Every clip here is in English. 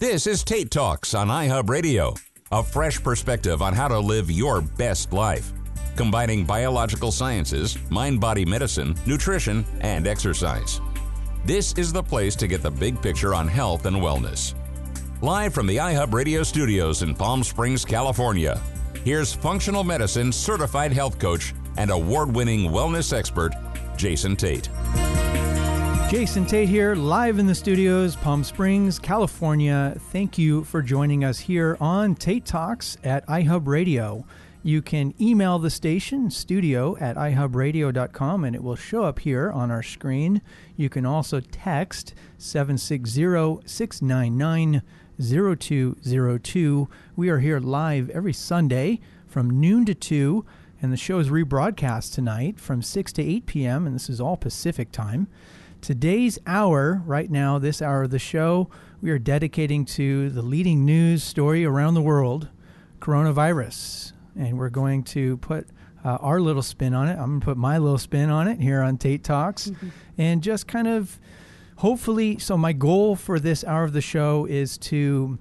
This is Tate Talks on iHub Radio, a fresh perspective on how to live your best life, combining biological sciences, mind body medicine, nutrition, and exercise. This is the place to get the big picture on health and wellness. Live from the iHub Radio studios in Palm Springs, California, here's functional medicine certified health coach and award winning wellness expert, Jason Tate. Jason Tate here, live in the studios, Palm Springs, California. Thank you for joining us here on Tate Talks at iHub Radio. You can email the station, studio at ihubradio.com, and it will show up here on our screen. You can also text 760 699 0202. We are here live every Sunday from noon to 2, and the show is rebroadcast tonight from 6 to 8 p.m., and this is all Pacific time. Today's hour, right now, this hour of the show, we are dedicating to the leading news story around the world coronavirus. And we're going to put uh, our little spin on it. I'm going to put my little spin on it here on Tate Talks mm-hmm. and just kind of hopefully. So, my goal for this hour of the show is to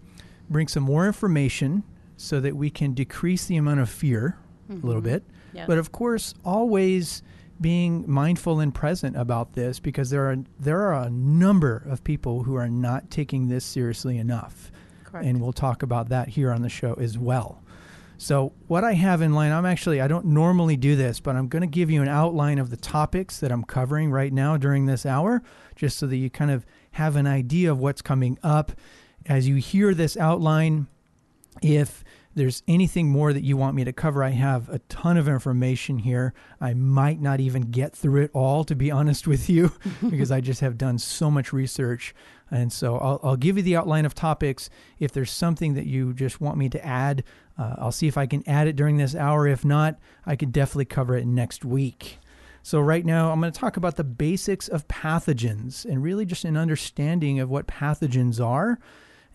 bring some more information so that we can decrease the amount of fear mm-hmm. a little mm-hmm. bit. Yep. But of course, always being mindful and present about this because there are there are a number of people who are not taking this seriously enough. Correct. And we'll talk about that here on the show as well. So, what I have in line, I'm actually, I don't normally do this, but I'm going to give you an outline of the topics that I'm covering right now during this hour, just so that you kind of have an idea of what's coming up. As you hear this outline, if there's anything more that you want me to cover, I have a ton of information here. I might not even get through it all, to be honest with you, because I just have done so much research. And so I'll, I'll, give you the outline of topics. If there's something that you just want me to add, uh, I'll see if I can add it during this hour. If not, I could definitely cover it next week. So, right now, I'm going to talk about the basics of pathogens and really just an understanding of what pathogens are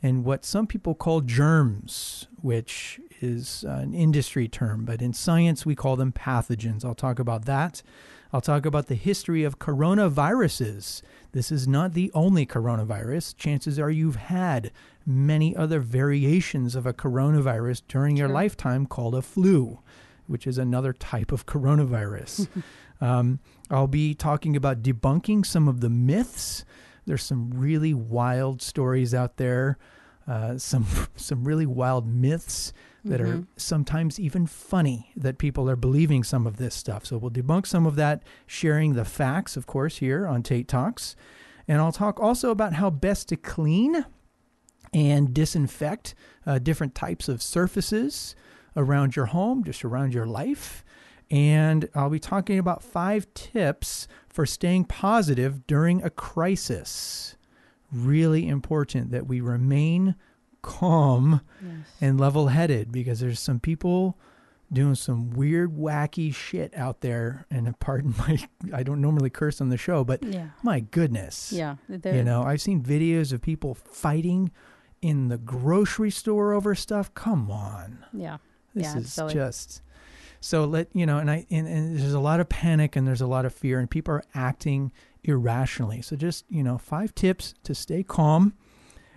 and what some people call germs, which is an industry term, but in science we call them pathogens. I'll talk about that. I'll talk about the history of coronaviruses. This is not the only coronavirus. Chances are you've had many other variations of a coronavirus during your lifetime called a flu, which is another type of coronavirus. um, I'll be talking about debunking some of the myths. There's some really wild stories out there uh, some some really wild myths that mm-hmm. are sometimes even funny that people are believing some of this stuff. So we'll debunk some of that, sharing the facts, of course, here on Tate Talks. And I'll talk also about how best to clean and disinfect uh, different types of surfaces around your home, just around your life. And I'll be talking about five tips for staying positive during a crisis really important that we remain calm yes. and level headed because there's some people doing some weird, wacky shit out there. And pardon my, I don't normally curse on the show, but yeah. my goodness. Yeah. You know, I've seen videos of people fighting in the grocery store over stuff. Come on. Yeah. This yeah, is just. So let you know, and I and, and there's a lot of panic and there's a lot of fear, and people are acting irrationally. So, just, you know, five tips to stay calm.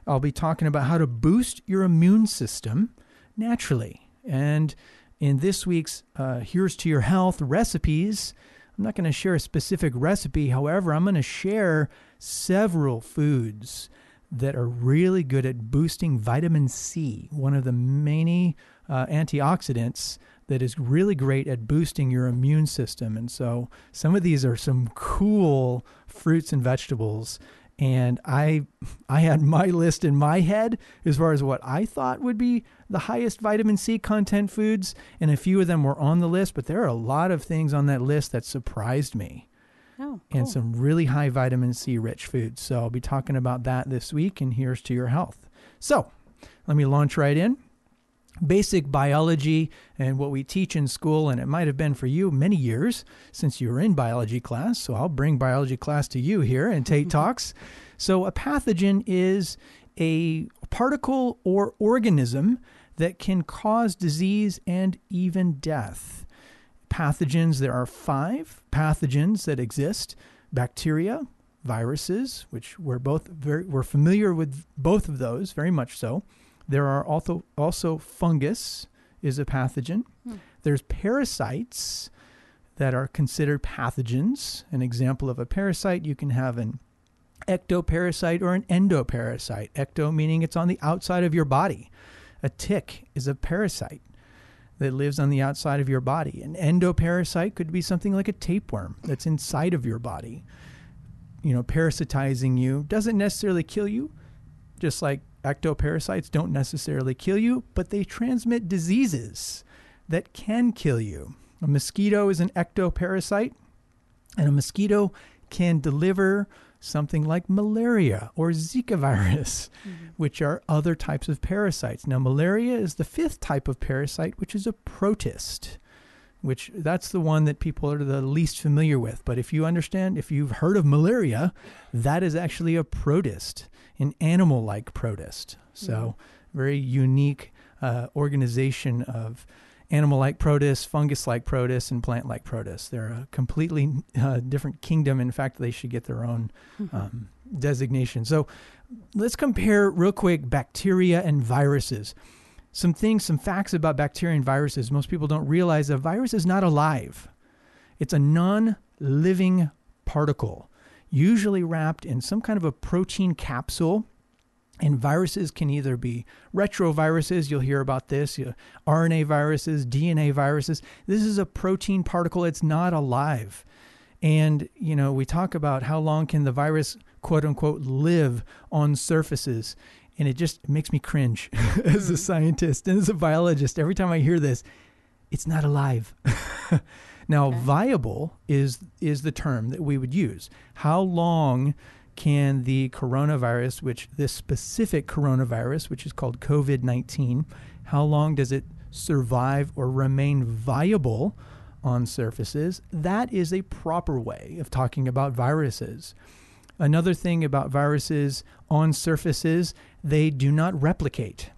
I'll be talking about how to boost your immune system naturally. And in this week's uh, Here's to Your Health recipes, I'm not going to share a specific recipe. However, I'm going to share several foods that are really good at boosting vitamin C, one of the many uh, antioxidants that is really great at boosting your immune system. And so some of these are some cool fruits and vegetables. And I I had my list in my head as far as what I thought would be the highest vitamin C content foods, and a few of them were on the list, but there are a lot of things on that list that surprised me. Oh, cool. And some really high vitamin C rich foods. So I'll be talking about that this week and here's to your health. So, let me launch right in basic biology and what we teach in school, and it might have been for you many years since you were in biology class. So I'll bring biology class to you here and Tate mm-hmm. Talks. So a pathogen is a particle or organism that can cause disease and even death. Pathogens, there are five pathogens that exist bacteria, viruses, which we're both very we're familiar with both of those very much so. There are also also fungus is a pathogen. Hmm. There's parasites that are considered pathogens. An example of a parasite, you can have an ectoparasite or an endoparasite. Ecto meaning it's on the outside of your body. A tick is a parasite that lives on the outside of your body. An endoparasite could be something like a tapeworm that's inside of your body. You know, parasitizing you doesn't necessarily kill you, just like ectoparasites don't necessarily kill you, but they transmit diseases that can kill you. A mosquito is an ectoparasite, and a mosquito can deliver something like malaria or Zika virus, mm-hmm. which are other types of parasites. Now, malaria is the fifth type of parasite, which is a protist, which that's the one that people are the least familiar with. But if you understand, if you've heard of malaria, that is actually a protist, an animal like protist. So, mm-hmm. very unique uh, organization of animal like protists, fungus like protists, and plant like protists. They're a completely uh, different kingdom. In fact, they should get their own mm-hmm. um, designation. So let's compare real quick bacteria and viruses. Some things, some facts about bacteria and viruses. Most people don't realize a virus is not alive, it's a non living particle, usually wrapped in some kind of a protein capsule and viruses can either be retroviruses, you'll hear about this, RNA viruses, DNA viruses. This is a protein particle, it's not alive. And, you know, we talk about how long can the virus, quote unquote, live on surfaces. And it just makes me cringe as a mm. scientist and as a biologist. Every time I hear this, it's not alive. now, okay. viable is is the term that we would use. How long can the coronavirus, which this specific coronavirus, which is called COVID 19, how long does it survive or remain viable on surfaces? That is a proper way of talking about viruses. Another thing about viruses on surfaces, they do not replicate.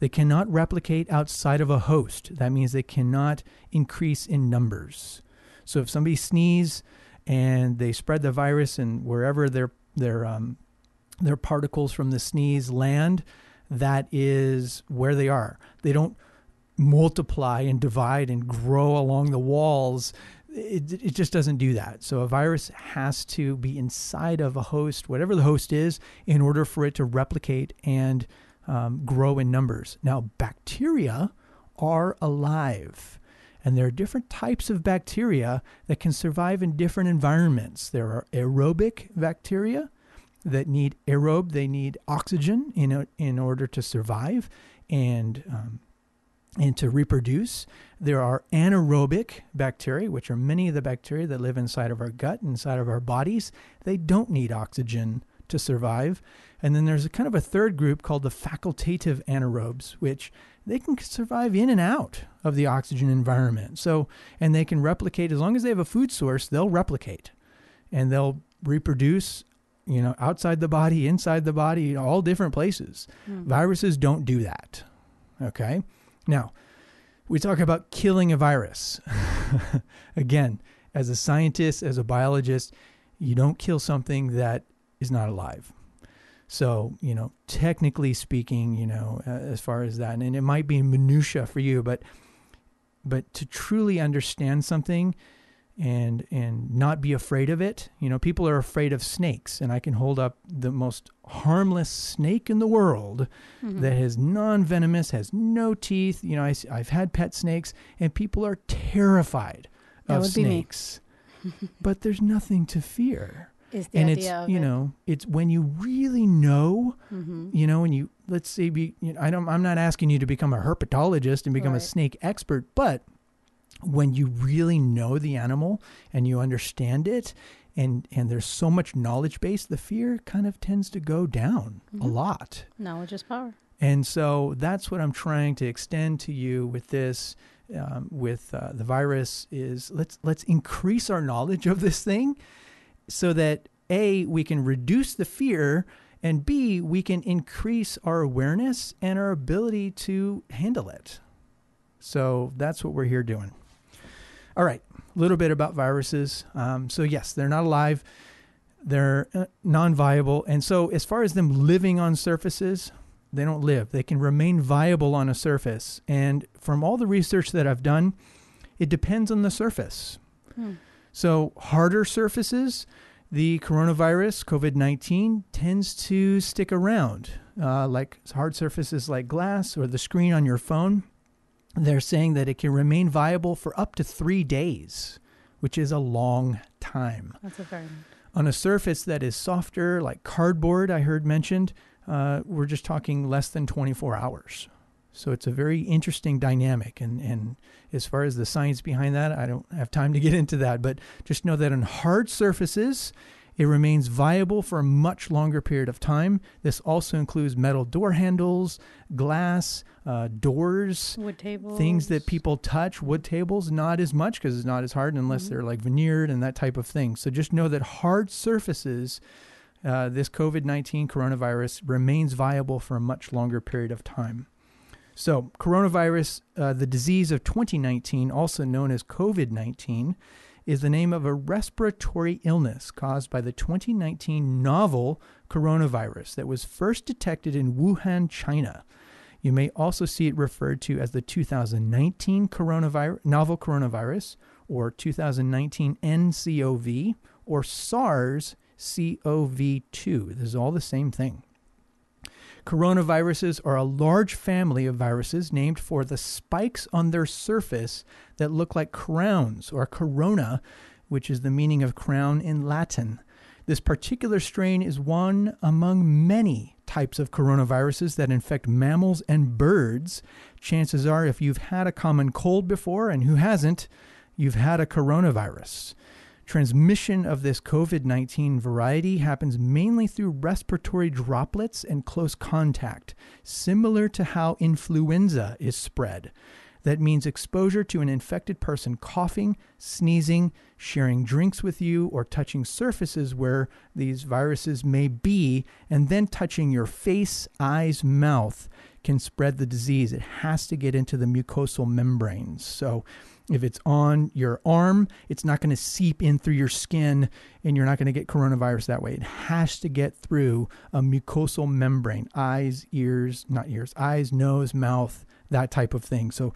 They cannot replicate outside of a host. That means they cannot increase in numbers. So if somebody sneezes and they spread the virus and wherever they're their um, their particles from the sneeze land, that is where they are. They don't multiply and divide and grow along the walls. It, it just doesn't do that. So a virus has to be inside of a host, whatever the host is, in order for it to replicate and um, grow in numbers. Now, bacteria are alive. And there are different types of bacteria that can survive in different environments. There are aerobic bacteria that need aerobe, they need oxygen in, in order to survive and, um, and to reproduce. There are anaerobic bacteria, which are many of the bacteria that live inside of our gut, inside of our bodies. They don't need oxygen to survive. And then there's a kind of a third group called the facultative anaerobes, which they can survive in and out of the oxygen environment. So, and they can replicate as long as they have a food source, they'll replicate and they'll reproduce, you know, outside the body, inside the body, all different places. Mm. Viruses don't do that. Okay. Now, we talk about killing a virus. Again, as a scientist, as a biologist, you don't kill something that is not alive. So, you know, technically speaking, you know, uh, as far as that, and it might be minutia for you, but but to truly understand something and and not be afraid of it, you know, people are afraid of snakes, and I can hold up the most harmless snake in the world mm-hmm. that is non-venomous, has no teeth. You know, I, I've had pet snakes, and people are terrified that of snakes, but there's nothing to fear and it's you it. know it's when you really know mm-hmm. you know and you let's say be, you know, I don't I'm not asking you to become a herpetologist and become right. a snake expert but when you really know the animal and you understand it and and there's so much knowledge base the fear kind of tends to go down mm-hmm. a lot knowledge is power and so that's what I'm trying to extend to you with this um, with uh, the virus is let's let's increase our knowledge of this thing so that A, we can reduce the fear, and B, we can increase our awareness and our ability to handle it. So that's what we're here doing. All right, a little bit about viruses. Um, so, yes, they're not alive. they're uh, non-viable, and so as far as them living on surfaces, they don't live. They can remain viable on a surface, and from all the research that I've done, it depends on the surface. Hmm. So harder surfaces, the coronavirus, COVID 19, tends to stick around, uh, like hard surfaces like glass or the screen on your phone. They're saying that it can remain viable for up to three days, which is a long time. That's a very on a surface that is softer, like cardboard, I heard mentioned, uh, we're just talking less than 24 hours. So it's a very interesting dynamic. And, and as far as the science behind that, I don't have time to get into that. But just know that on hard surfaces, it remains viable for a much longer period of time. This also includes metal door handles, glass, uh, doors, wood tables, things that people touch. Wood tables, not as much because it's not as hard unless mm-hmm. they're like veneered and that type of thing. So just know that hard surfaces, uh, this COVID 19 coronavirus remains viable for a much longer period of time. So, coronavirus, uh, the disease of 2019, also known as COVID 19, is the name of a respiratory illness caused by the 2019 novel coronavirus that was first detected in Wuhan, China. You may also see it referred to as the 2019 coronavirus, novel coronavirus or 2019 NCOV or SARS CoV 2. This is all the same thing. Coronaviruses are a large family of viruses named for the spikes on their surface that look like crowns or corona, which is the meaning of crown in Latin. This particular strain is one among many types of coronaviruses that infect mammals and birds. Chances are, if you've had a common cold before, and who hasn't, you've had a coronavirus. Transmission of this COVID 19 variety happens mainly through respiratory droplets and close contact, similar to how influenza is spread. That means exposure to an infected person coughing, sneezing, sharing drinks with you, or touching surfaces where these viruses may be, and then touching your face, eyes, mouth can spread the disease. It has to get into the mucosal membranes. So, if it's on your arm, it's not going to seep in through your skin and you're not going to get coronavirus that way. It has to get through a mucosal membrane, eyes, ears, not ears, eyes, nose, mouth, that type of thing. So,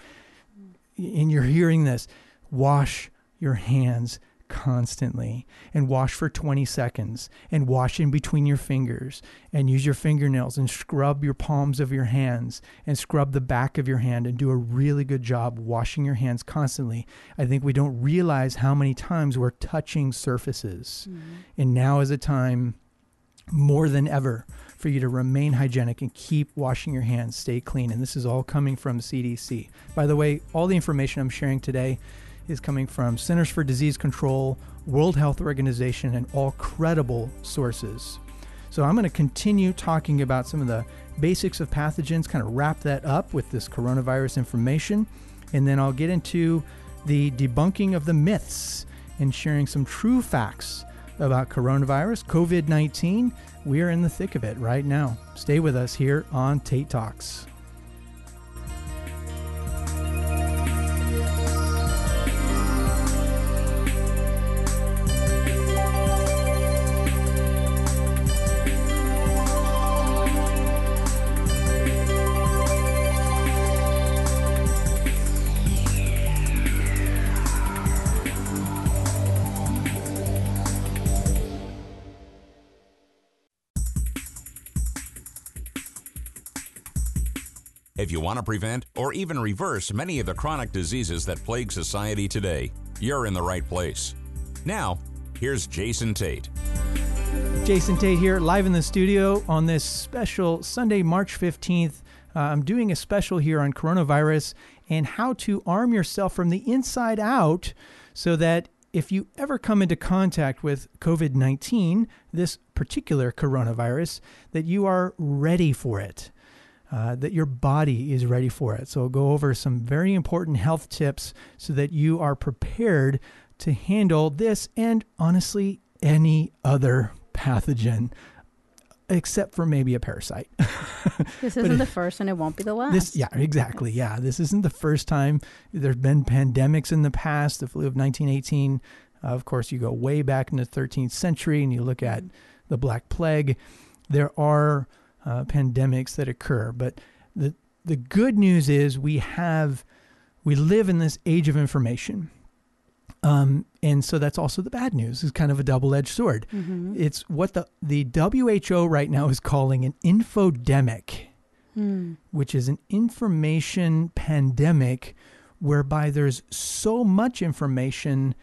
and you're hearing this, wash your hands constantly and wash for 20 seconds and wash in between your fingers and use your fingernails and scrub your palms of your hands and scrub the back of your hand and do a really good job washing your hands constantly. I think we don't realize how many times we're touching surfaces. Mm-hmm. And now is a time more than ever for you to remain hygienic and keep washing your hands, stay clean. And this is all coming from CDC. By the way, all the information I'm sharing today is coming from Centers for Disease Control, World Health Organization, and all credible sources. So I'm going to continue talking about some of the basics of pathogens, kind of wrap that up with this coronavirus information, and then I'll get into the debunking of the myths and sharing some true facts about coronavirus, COVID 19. We are in the thick of it right now. Stay with us here on Tate Talks. You want to prevent or even reverse many of the chronic diseases that plague society today, you're in the right place. Now, here's Jason Tate. Jason Tate here, live in the studio on this special Sunday, March 15th. Uh, I'm doing a special here on coronavirus and how to arm yourself from the inside out so that if you ever come into contact with COVID 19, this particular coronavirus, that you are ready for it uh, that your body is ready for it. So, I'll go over some very important health tips so that you are prepared to handle this and honestly any other pathogen except for maybe a parasite. this isn't the first and it won't be the last. This, yeah, exactly. Yeah, this isn't the first time. There's been pandemics in the past. The flu of 1918 Uh, of course, you go way back in the 13th century and you look at the Black Plague. There are uh, pandemics that occur, but the the good news is we have we live in this age of information. Um, and so that's also the bad news. It's kind of a double-edged sword. Mm-hmm. It's what the the WHO right now is calling an infodemic, mm. which is an information pandemic whereby there's so much information,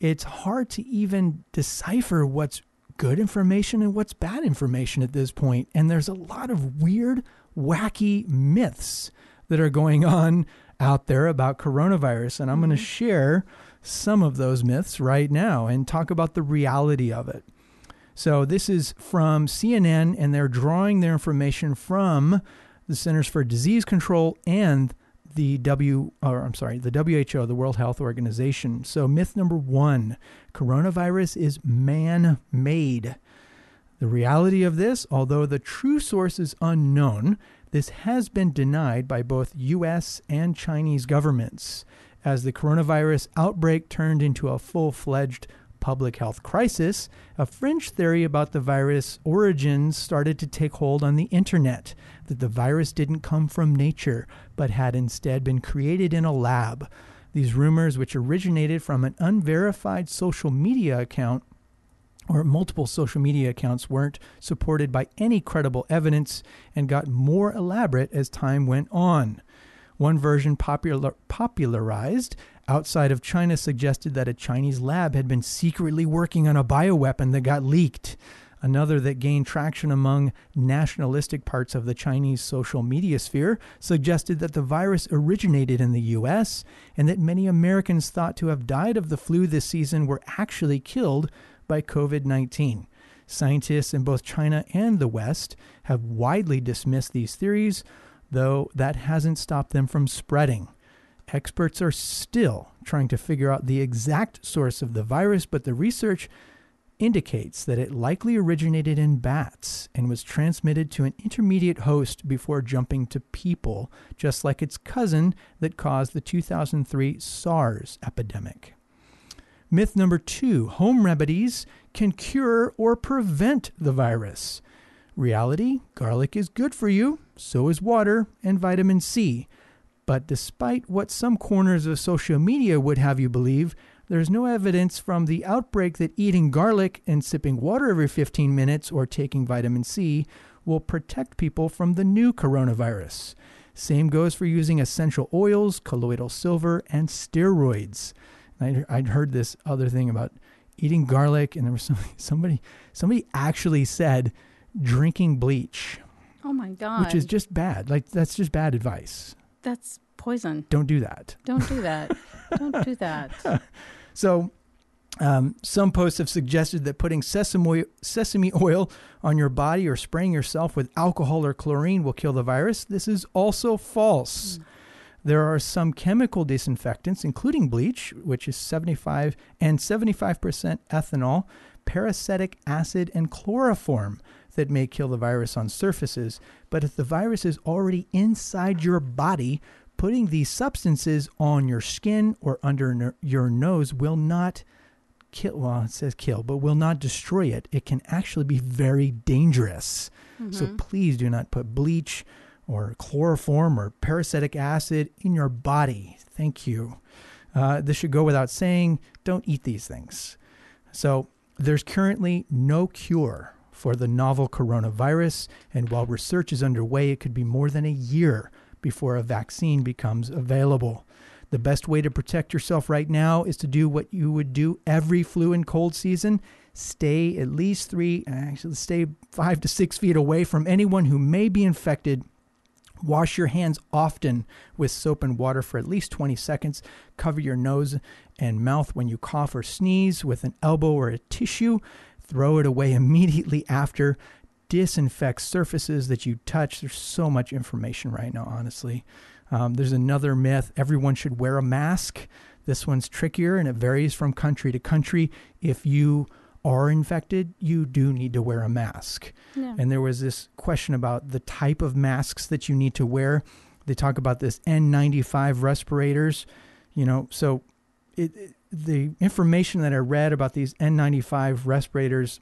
it's hard to even decipher what's good information and what's bad information at this point. And there's a lot of weird, wacky myths that are going on out there about coronavirus. And I'm mm-hmm. going to share some of those myths right now and talk about the reality of it. So, this is from CNN, and they're drawing their information from the Centers for Disease Control and the W, or I'm sorry, the WHO, the World Health Organization. So, myth number one coronavirus is man made. The reality of this, although the true source is unknown, this has been denied by both US and Chinese governments. As the coronavirus outbreak turned into a full fledged public health crisis, a fringe theory about the virus origins started to take hold on the internet that the virus didn't come from nature, but had instead been created in a lab. These rumors, which originated from an unverified social media account, or multiple social media accounts, weren't supported by any credible evidence and got more elaborate as time went on. One version popular, popularized outside of China suggested that a Chinese lab had been secretly working on a bioweapon that got leaked. Another that gained traction among nationalistic parts of the Chinese social media sphere suggested that the virus originated in the US and that many Americans thought to have died of the flu this season were actually killed by COVID 19. Scientists in both China and the West have widely dismissed these theories, though that hasn't stopped them from spreading. Experts are still trying to figure out the exact source of the virus, but the research indicates that it likely originated in bats and was transmitted to an intermediate host before jumping to people, just like its cousin that caused the 2003 SARS epidemic. Myth number two home remedies can cure or prevent the virus. Reality garlic is good for you, so is water and vitamin C. But despite what some corners of social media would have you believe, there's no evidence from the outbreak that eating garlic and sipping water every 15 minutes or taking vitamin C will protect people from the new coronavirus. Same goes for using essential oils, colloidal silver, and steroids. I, would heard this other thing about eating garlic, and there was somebody, somebody, somebody actually said drinking bleach. Oh my god! Which is just bad. Like that's just bad advice. That's poison. Don't do that. Don't do that. Don't do that. So, um, some posts have suggested that putting sesame oil, sesame oil on your body or spraying yourself with alcohol or chlorine will kill the virus. This is also false. Mm. There are some chemical disinfectants, including bleach, which is 75 and 75% ethanol, peracetic acid, and chloroform that may kill the virus on surfaces. But if the virus is already inside your body, putting these substances on your skin or under your nose will not kill well it says kill but will not destroy it. It can actually be very dangerous. Mm-hmm. so please do not put bleach or chloroform or peracetic acid in your body. Thank you. Uh, this should go without saying don't eat these things. So there's currently no cure for the novel coronavirus and while research is underway it could be more than a year before a vaccine becomes available. The best way to protect yourself right now is to do what you would do every flu and cold season. Stay at least three, actually, stay five to six feet away from anyone who may be infected. Wash your hands often with soap and water for at least 20 seconds. Cover your nose and mouth when you cough or sneeze with an elbow or a tissue. Throw it away immediately after disinfect surfaces that you touch. There's so much information right now, honestly. Um, there's another myth everyone should wear a mask. This one's trickier and it varies from country to country. If you are infected, you do need to wear a mask. Yeah. And there was this question about the type of masks that you need to wear. They talk about this N95 respirators, you know, so it, it the information that I read about these N95 respirators,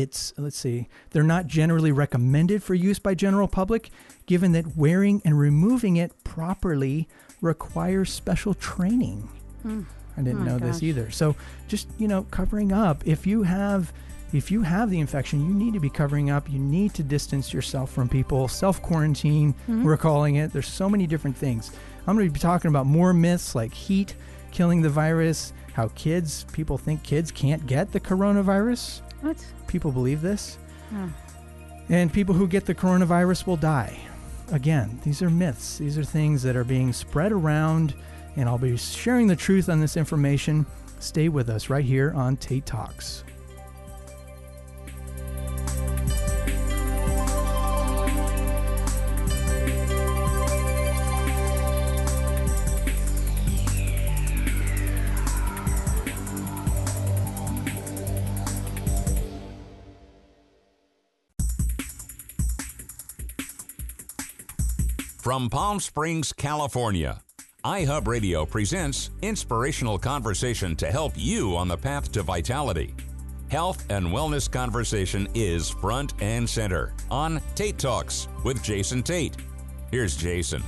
it's let's see, they're not generally recommended for use by general public, given that wearing and removing it properly requires special training. Mm. I didn't Oh know this either. So just you know, covering up. If you have if you have the infection, you need to be covering up. You need to distance yourself from people. Self quarantine, Mhm. we're calling it. There's so many different things. I'm going to be talking about more myths like heat killing the virus, how kids, people think kids can't get the coronavirus. What? People believe this. Oh. And people who get the coronavirus will die. Again, these are myths. These are things that are being spread around, and I'll be sharing the truth on this information. Stay with us right here on Tate Talks. From Palm Springs, California, iHub Radio presents inspirational conversation to help you on the path to vitality. Health and wellness conversation is front and center on Tate Talks with Jason Tate. Here's Jason.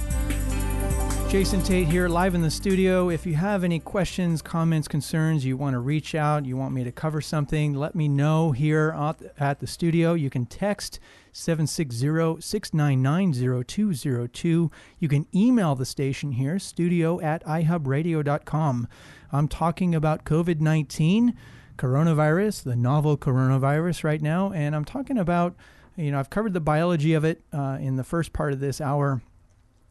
Jason Tate here, live in the studio. If you have any questions, comments, concerns, you want to reach out, you want me to cover something, let me know here at the studio. You can text 760 699 0202. You can email the station here, studio at ihubradio.com. I'm talking about COVID 19, coronavirus, the novel coronavirus right now, and I'm talking about, you know, I've covered the biology of it uh, in the first part of this hour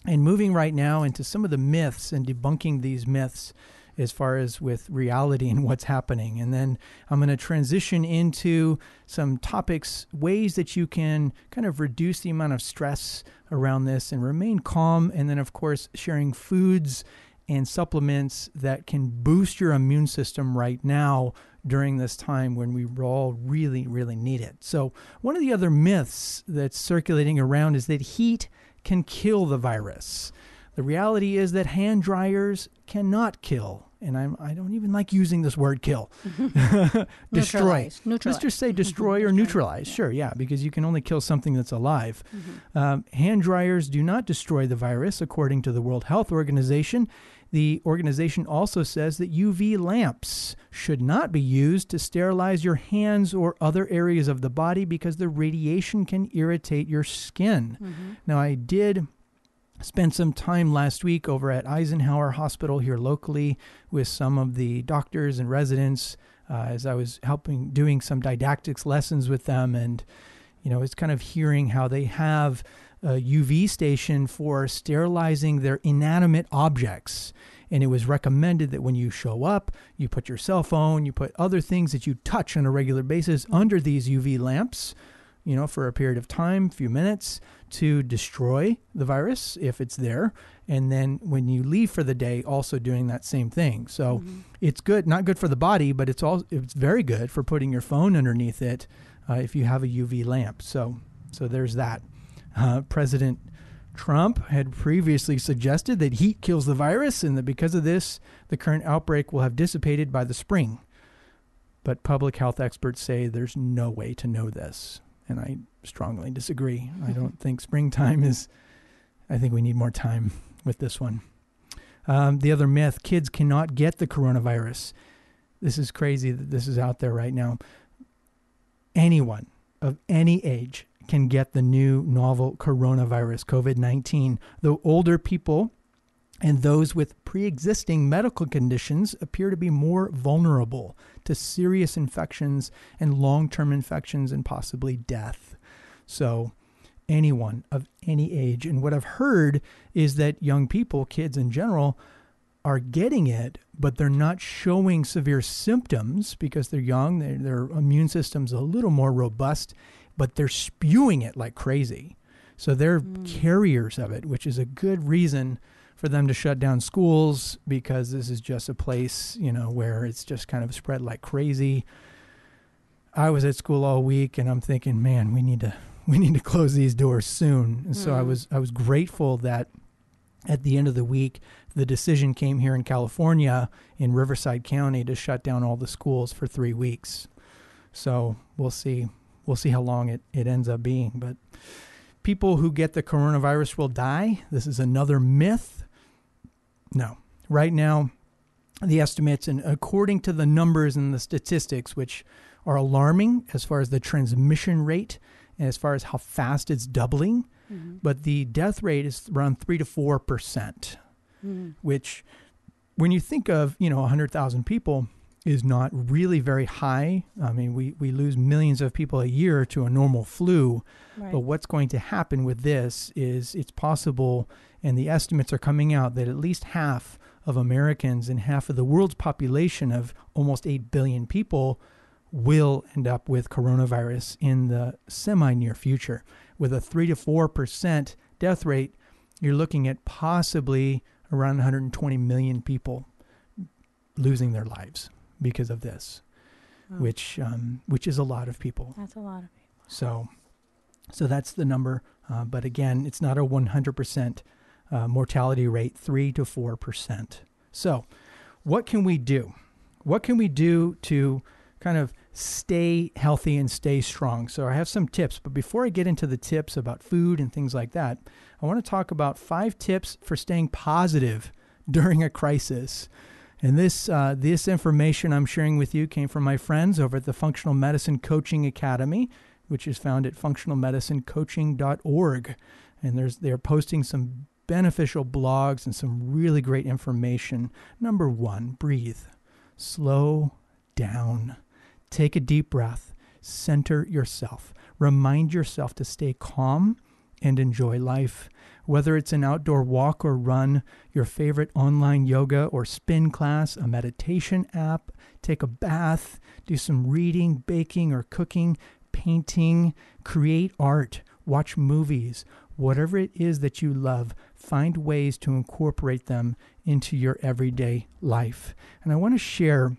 and moving right now into some of the myths and debunking these myths as far as with reality and what's happening. And then I'm going to transition into some topics, ways that you can kind of reduce the amount of stress around this and remain calm. And then, of course, sharing foods and supplements that can boost your immune system right now during this time when we all really, really need it. So, one of the other myths that's circulating around is that heat can kill the virus. The reality is that hand dryers cannot kill. And I'm, I don't even like using this word kill. destroy. Neutralize. Let's just say destroy or neutralize. yeah. Sure, yeah, because you can only kill something that's alive. Mm-hmm. Um, hand dryers do not destroy the virus, according to the World Health Organization. The organization also says that UV lamps should not be used to sterilize your hands or other areas of the body because the radiation can irritate your skin. Mm-hmm. Now, I did spend some time last week over at Eisenhower Hospital here locally with some of the doctors and residents uh, as I was helping doing some didactics lessons with them. And, you know, it's kind of hearing how they have a UV station for sterilizing their inanimate objects. And it was recommended that when you show up, you put your cell phone, you put other things that you touch on a regular basis under these UV lamps, you know, for a period of time, a few minutes, to destroy the virus if it's there. And then when you leave for the day, also doing that same thing. So it's good, not good for the body, but it's all it's very good for putting your phone underneath it uh, if you have a UV lamp. So so there's that. Uh, President Trump had previously suggested that heat kills the virus and that because of this, the current outbreak will have dissipated by the spring. But public health experts say there's no way to know this. And I strongly disagree. I don't think springtime is, I think we need more time with this one. Um, the other myth kids cannot get the coronavirus. This is crazy that this is out there right now. Anyone of any age can get the new novel coronavirus, COVID 19. Though older people and those with pre existing medical conditions appear to be more vulnerable to serious infections and long term infections and possibly death. So, anyone of any age. And what I've heard is that young people, kids in general, are getting it, but they're not showing severe symptoms because they're young, their, their immune system's a little more robust, but they're spewing it like crazy. So they're hmm. carriers of it, which is a good reason for them to shut down schools because this is just a place, you know, where it's just kind of spread like crazy. I was at school all week and I'm thinking, man, we need to we need to close these doors soon. And so I Mm. was I was grateful that at the end of the week, the decision came here in California in Riverside County to shut down all the schools for three weeks. So we'll see. We'll see how long it, it ends up being. But people who get the coronavirus will die. This is another myth. No. Right now, the estimates, and according to the numbers and the statistics, which are alarming as far as the transmission rate as far as how fast it's doubling, Mhm. but the death rate is around 3 to 4 percent Mhm. which when you think of you know 100000 people is not really very high i mean we, we lose millions of people a year to a normal flu Right. but what's going to happen with this is it's possible and the estimates are coming out that at least half of americans and half of the world's population of almost 8 billion people will end up with coronavirus in the semi near future with a 3 to 4 percent death rate you're looking at possibly around 120 million people losing their lives because of this, Wow. which um, which is a lot of people. That's a lot of people. So, so that's the number. Uh, but again, it's not a 100% uh, mortality rate, three to four percent. So, what can we do? What can we do to kind of stay healthy and stay strong? So, I have some tips. But before I get into the tips about food and things like that, I want to talk about five tips for staying positive during a crisis. And this uh, this information I'm sharing with you came from my friends over at the Functional Medicine Coaching Academy, which is found at functionalmedicinecoaching.org. And there's they're posting some beneficial blogs and some really great information. Number one, breathe. Slow down. Take a deep breath. Center yourself. Remind yourself to stay calm and enjoy life. Whether it's an outdoor walk or run, your favorite online yoga or spin class, a meditation app, take a bath, do some reading, baking, or cooking, painting, create art, watch movies, whatever it is that you love, find ways to incorporate them into your everyday life. And I want to share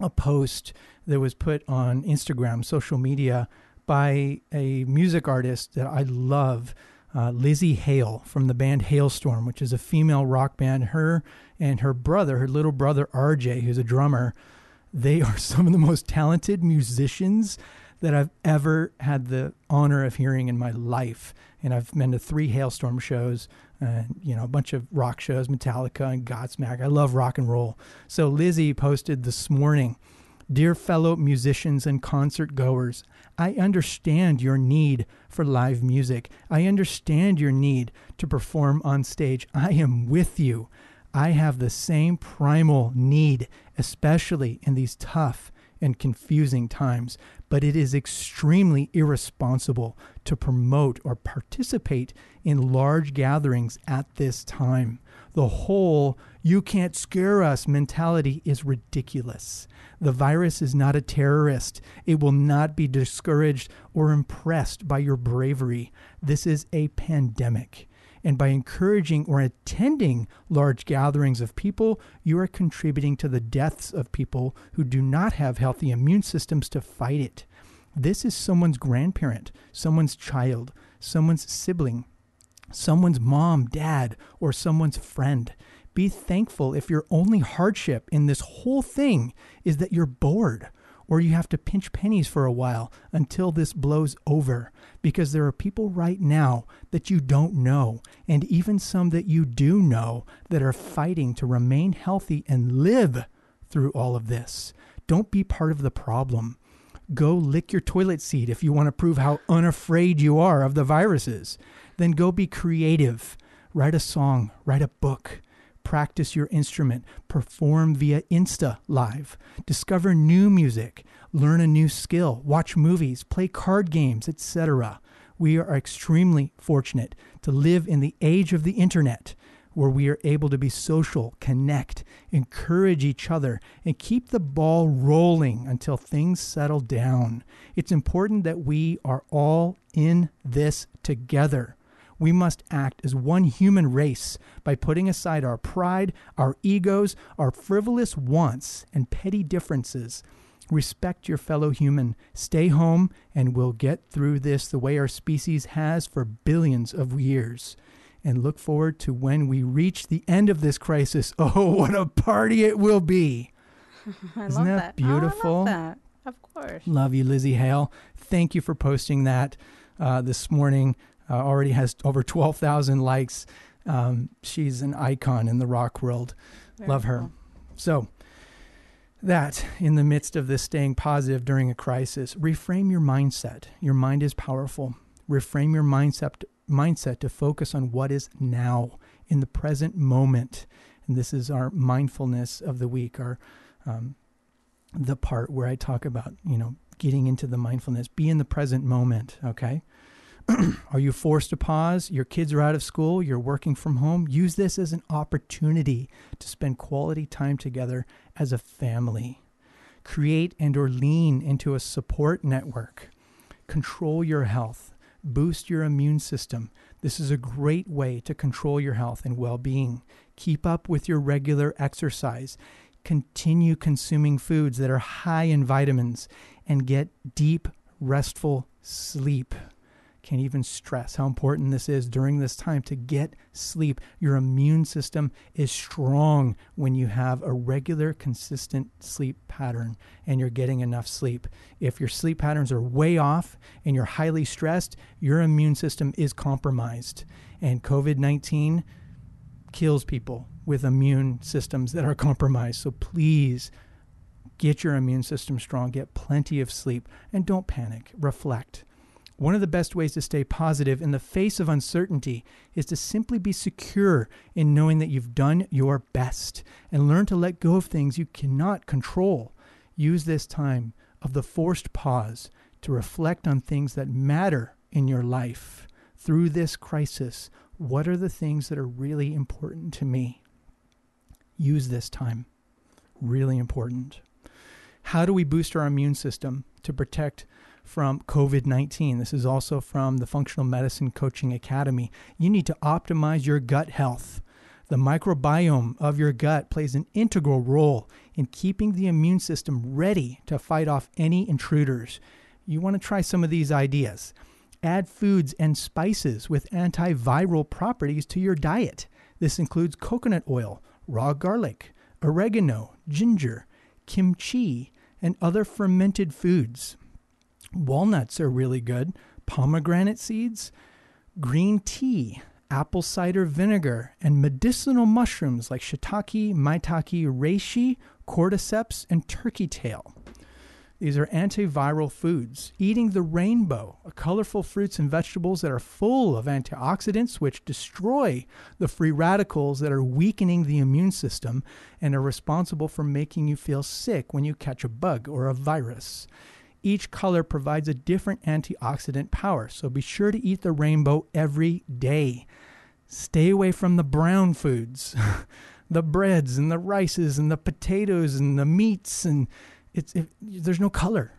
a post that was put on Instagram, social media, by a music artist that I love, uh, Lzzy Hale from the band Halestorm, which is a female rock band. Her and her brother, her little brother Arejay, who's a drummer, they are some of the most talented musicians that I've ever had the honor of hearing in my life. And I've been to three Halestorm shows, and you know a bunch of rock shows, Metallica and Godsmack. I love rock and roll. So Lzzy posted this morning. Dear fellow musicians and concert goers, I understand your need for live music. I understand your need to perform on stage. I am with you. I have the same primal need, especially in these tough and confusing times, but it is extremely irresponsible to promote or participate in large gatherings at this time. The whole you can't scare us mentality is ridiculous. The virus is not a terrorist. It will not be discouraged or impressed by your bravery. This is a pandemic. And by encouraging or attending large gatherings of people, you are contributing to the deaths of people who do not have healthy immune systems to fight it. This is someone's grandparent, someone's child, someone's sibling, someone's mom, dad, or someone's friend. Be thankful if your only hardship in this whole thing is that you're bored or you have to pinch pennies for a while until this blows over. Because there are people right now that you don't know, and even some that you do know, that are fighting to remain healthy and live through all of this. Don't be part of the problem. Go lick your toilet seat if you want to prove how unafraid you are of the viruses. Then go be creative. Write a song, write a book, practice your instrument, perform via Insta Live, discover new music, learn a new skill, watch movies, play card games, etc. We are extremely fortunate to live in the age of the internet where we are able to be social, connect, encourage each other, and keep the ball rolling until things settle down. It's important that we are all in this together. We must act as one human race by putting aside our pride, our egos, our frivolous wants, and petty differences. Respect your fellow human. Stay home, and we'll get through this the way our species has for billions of years. and look forward to when we reach the end of this crisis. Oh, what a party it will be! Isn't that that. Oh, I love beautiful? that. Of course. Love you, Lzzy Hale. Thank you for posting that uh, this morning. Uh, already has over 12,000 likes. Um, she's an icon in the rock world. Very Love her. cool. So, that in the midst of this staying positive during a crisis, reframe your mindset. Your mind is powerful. Reframe your mindset mindset to focus on what is now in the present moment. And this is our mindfulness of the week, our um, the part where I talk about, you know, getting into the mindfulness. Be in the present moment, okay? are you forced to pause? Your kids are out of school, you're working from home. Use this as an opportunity to spend quality time together as a family. Create and or lean into a support network. Control your health. Boost your immune system. This is a great way to control your health and well-being. Keep up with your regular exercise. Continue consuming foods that are high in vitamins and get deep, restful sleep. Can't even stress how important this is during this time to get sleep. Your immune system is strong when you have a regular, consistent sleep pattern and you're getting enough sleep. If your sleep patterns are way off and you're highly stressed, your immune system is compromised. And COVID 19 kills people with immune systems that are compromised. So please get your immune system strong, get plenty of sleep, and don't panic. Reflect. One of the best ways to stay positive in the face of uncertainty is to simply be secure in knowing that you've done your best and learn to let go of things you cannot control. Use this time of the forced pause to reflect on things that matter in your life. Through this crisis, what are the things that are really important to me? Use this time. Really important. How do we boost our immune system to protect from COVID 19? This is also from the Functional Medicine Coaching Academy. You need to optimize your gut health. The microbiome of your gut plays an integral role in keeping the immune system ready to fight off any intruders. You want to try some of these ideas. Add foods and spices with antiviral properties to your diet. This includes coconut oil, raw garlic, oregano, ginger, kimchi, and other fermented foods. Walnuts are really good, pomegranate seeds, green tea, apple cider vinegar, and medicinal mushrooms like shiitake, maitake, reishi, cordyceps, and turkey tail. These are antiviral foods. Eating the rainbow, colorful fruits and vegetables that are full of antioxidants, which destroy the free radicals that are weakening the immune system and are responsible for making you feel sick when you catch a bug or a virus. Each color provides a different antioxidant power, so be sure to eat the rainbow every day. Stay away from the brown foods, the breads and the rices and the potatoes and the meats and it's it, there's no color.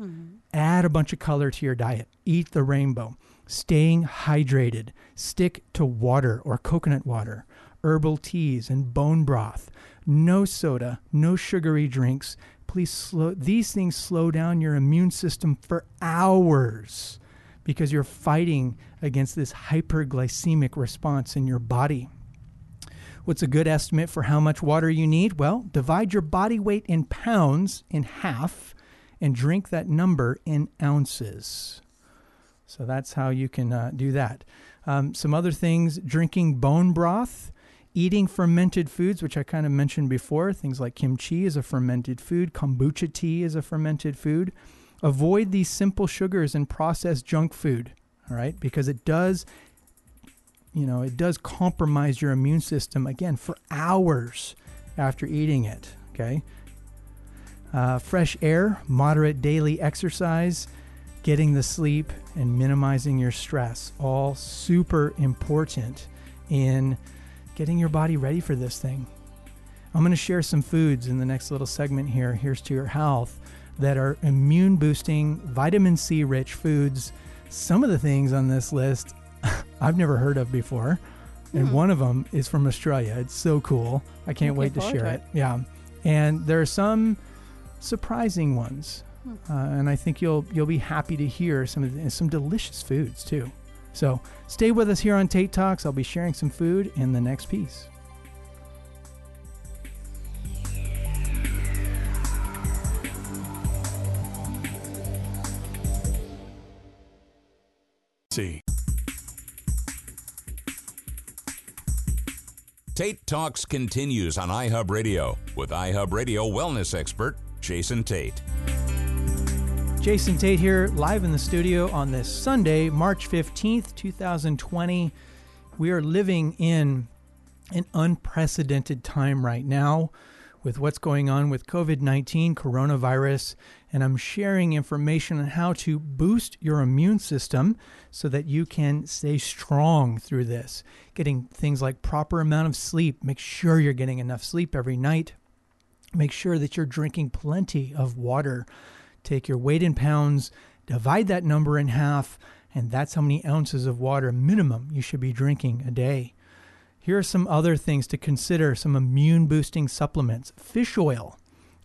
Mm-hmm. Add a bunch of color to your diet. Eat the rainbow. Staying hydrated. Stick to water or coconut water, herbal teas and bone broth. No soda, no sugary drinks. Slow these things slow down your immune system for hours because you're fighting against this hyperglycemic response in your body. What's a good estimate for how much water you need? Well, divide your body weight in pounds in half and drink that number in ounces. So that's how you can uh, do that. Um, some other things drinking bone broth, eating fermented foods, which I kind of mentioned before. Things like kimchi is a fermented food, kombucha tea is a fermented food. Avoid these simple sugars and processed junk food, all right, because it does you know, it does compromise your immune system again for hours after eating it. Okay. Uh, fresh air, moderate daily exercise, getting the sleep, and minimizing your stress. All super important in getting your body ready for this thing. I'm going to share some foods in the next little segment here. Here's to your health that are immune boosting, vitamin C rich foods. Some of the things on this list I've never heard of before. And Hmm. one of them is from Australia. It's so cool. I can't wait to share to it. Yeah. And there are some surprising ones. Hmm. Uh, and I think you'll you'll be happy to hear some of the, some delicious foods too. So stay with us here on Tate Talks. I'll be sharing some food in the next piece. See. Tate Talks continues on iHub Radio with iHub Radio wellness expert Jason Tate. Jason Tate here, live in the studio on this Sunday, March 15th, 2020. We are living in an unprecedented time right now with what's going on with COVID 19, coronavirus, and I'm sharing information on how to boost your immune system so that you can stay strong through this. Getting things like proper amount of sleep, make sure you're getting enough sleep every night. Make sure that you're drinking plenty of water. Take your weight in pounds, divide that number in half, and that's how many ounces of water minimum you should be drinking a day. Here are some other things to consider some immune boosting supplements. Fish oil.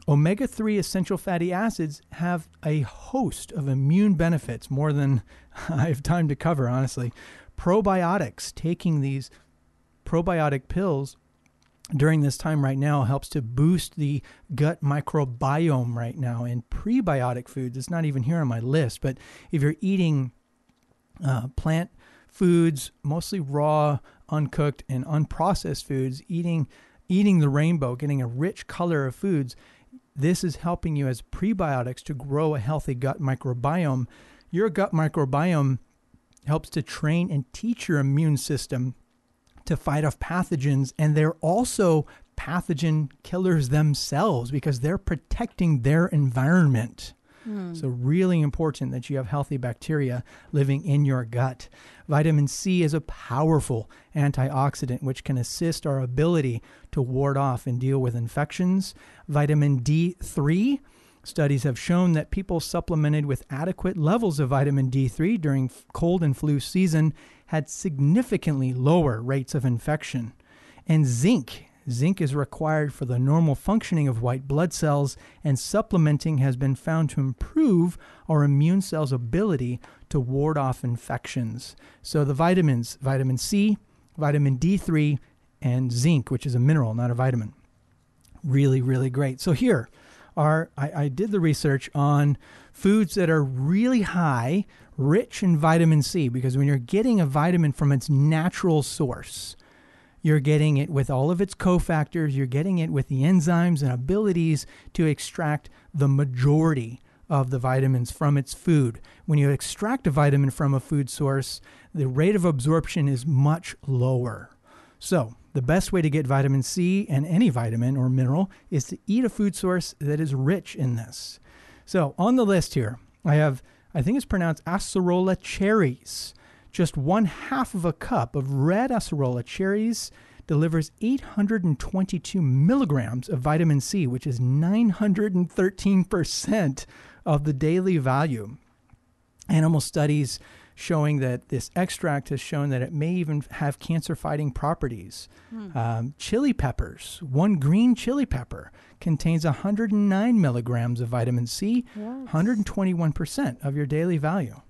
Omega 3 essential fatty acids have a host of immune benefits, more than I have time to cover, honestly. Probiotics, taking these probiotic pills during this time right now helps to boost the gut microbiome right now. And prebiotic foods, it's not even here on my list, but if you're eating uh, plant foods, mostly raw, uncooked, and unprocessed foods, eating eating the rainbow, getting a rich color of foods, this is helping you as prebiotics to grow a healthy gut microbiome. Your gut microbiome helps to train and teach your immune system to fight off pathogens, and they're also pathogen killers themselves because they're protecting their environment. Mm. So, really important that you have healthy bacteria living in your gut. Vitamin C is a powerful antioxidant which can assist our ability to ward off and deal with infections. Vitamin D3 Studies have shown that people supplemented with adequate levels of vitamin D3 during cold and flu season had significantly lower rates of infection. And zinc. Zinc is required for the normal functioning of white blood cells, and supplementing has been found to improve our immune cells' ability to ward off infections. So, the vitamins vitamin C, vitamin D3, and zinc, which is a mineral, not a vitamin. Really, really great. So, here are I, I did the research on foods that are really high, rich in vitamin C, because when you're getting a vitamin from its natural source, you're getting it with all of its cofactors, you're getting it with the enzymes and abilities to extract the majority of the vitamins from its food. When you extract a vitamin from a food source, the rate of absorption is much lower. So, the best way to get vitamin C and any vitamin or mineral is to eat a food source that is rich in this. So, on the list here, I have, I think it's pronounced acerola cherries. Just one half of a cup of red acerola cherries delivers 822 milligrams of vitamin C, which is 913% of the daily value. Animal studies showing that this extract has shown that it may even have cancer fighting properties. Mm. Um, chili peppers, one green chili pepper contains 109 milligrams of vitamin C, yes. 121% of your daily value.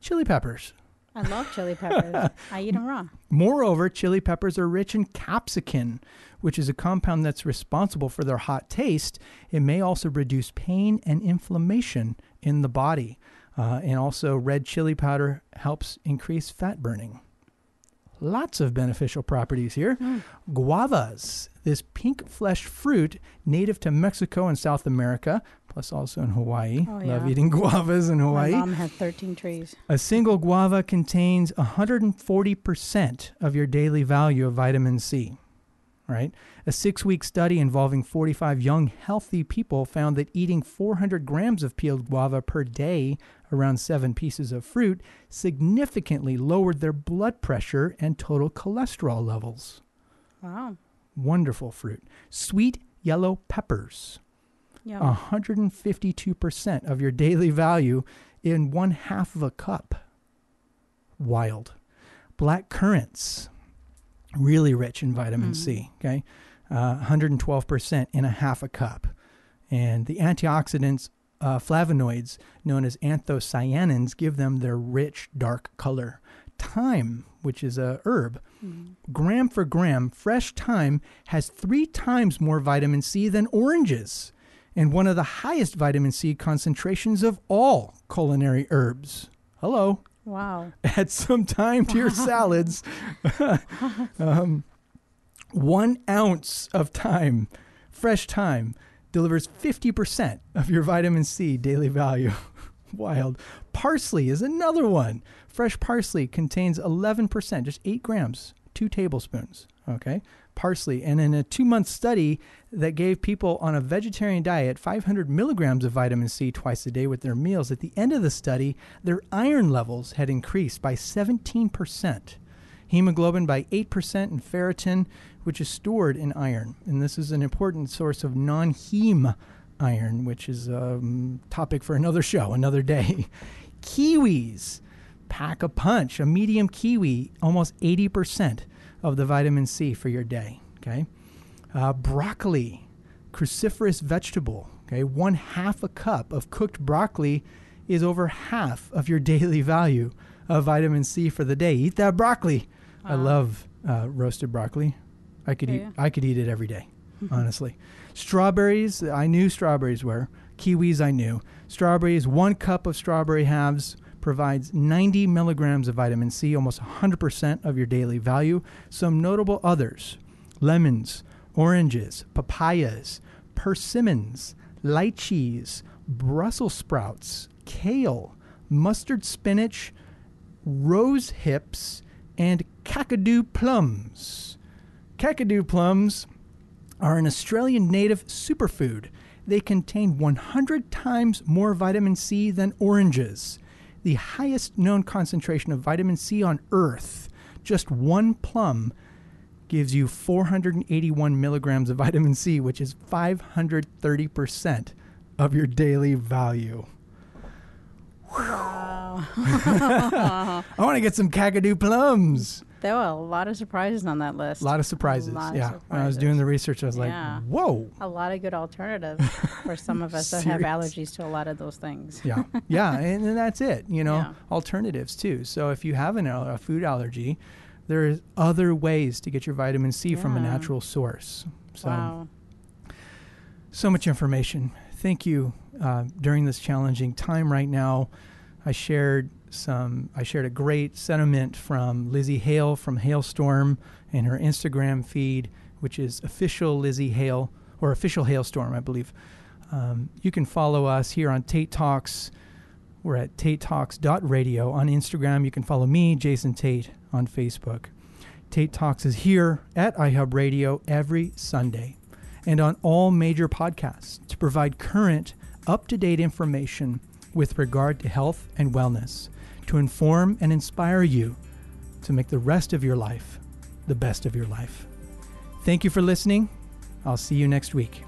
Chili peppers. I love chili peppers. I eat them raw. Moreover, chili peppers are rich in capsaicin, which is a compound that's responsible for their hot taste. It may also reduce pain and inflammation in the body. Uh, and also, red chili powder helps increase fat burning. Lots of beneficial properties here. Mm. Guavas, this pink flesh fruit native to Mexico and South America, plus also in Hawaii. Oh, yeah. Love eating guavas in Hawaii. My mom has 13 trees. A single guava contains 140% of your daily value of vitamin C right? A six week study involving 45 young, healthy people found that eating 400 grams of peeled guava per day, around seven pieces of fruit, significantly lowered their blood pressure and total cholesterol levels. Wow. Wonderful fruit. Sweet yellow peppers. Yum. 152% of your daily value in one half of a cup. Wild. Black currants really rich in vitamin mm. C. Okay, uh, 112% in a half a cup, and the antioxidants, uh, flavonoids known as anthocyanins, give them their rich dark color. thyme, which is a herb, gram for gram, fresh thyme has three times more vitamin C than oranges, and one of the highest vitamin C concentrations of all culinary herbs. Hello. Wow. Add some thyme to your salads. um, one ounce of thyme, fresh thyme, delivers 50% of your vitamin C daily value. Wild. Parsley is another one. Fresh parsley contains 11%, just 8 grams, 2 tablespoons. Okay? Parsley. And in a two month study that gave people on a vegetarian diet 500 milligrams of vitamin C twice a day with their meals, at the end of the study, their iron levels had increased by 17%, hemoglobin by 8%, and ferritin, which is stored in iron. And this is an important source of non heme iron, which is a um, topic for another show, another day. Kiwis pack a punch. A medium kiwi, almost 80% of the vitamin C for your day. Okay. Uh, broccoli, cruciferous vegetable. Okay. One half a cup of cooked broccoli is over half of your daily value of vitamin C for the day. Eat that broccoli. I love uh, roasted broccoli. I could eat. Yeah. I could eat it every day, honestly. Strawberries. I knew strawberries were. Kiwis. I knew. Strawberries. One cup of strawberry halves provides 90 milligrams of vitamin C, almost 100% of your daily value. Some notable others: lemons, oranges, papayas, persimmons, lychees, Brussels sprouts, kale, mustard spinach, rose hips, and kakadu plums. Kakadu plums are an Australian native superfood. They contain 100 times more vitamin C than oranges, the highest known concentration of vitamin C on Earth. Just one plum gives you 481 milligrams of vitamin C, which is 530% of your daily value. Wow. I want to get some kakadu plums. There were a lot of surprises on that list. A lot of surprises. lot of yeah. When I was doing the research, I was Yeah. like, whoa. A lot of good alternatives for some of us that have allergies to a lot of those things. Yeah. Yeah. And, and that's it. You know, Yeah. alternatives too. So if you have an, a food allergy, there's other ways to get your vitamin C from a natural source. So, wow. so much information. Thank you. Uh, during this challenging time right now, I shared some. I shared a great sentiment from Lzzy Hale from Halestorm and her Instagram feed, which is official Lzzy Hale or official Halestorm, I believe. Um, you can follow us here on Tate Talks. We're at tatetalks.radio on Instagram. You can follow me, Jason Tate, on Facebook. Tate Talks is here at iHub Radio every Sunday and on all major podcasts to provide current, up to date information with regard to health and wellness, to inform and inspire you to make the rest of your life the best of your life. Thank you for listening. I'll see you next week.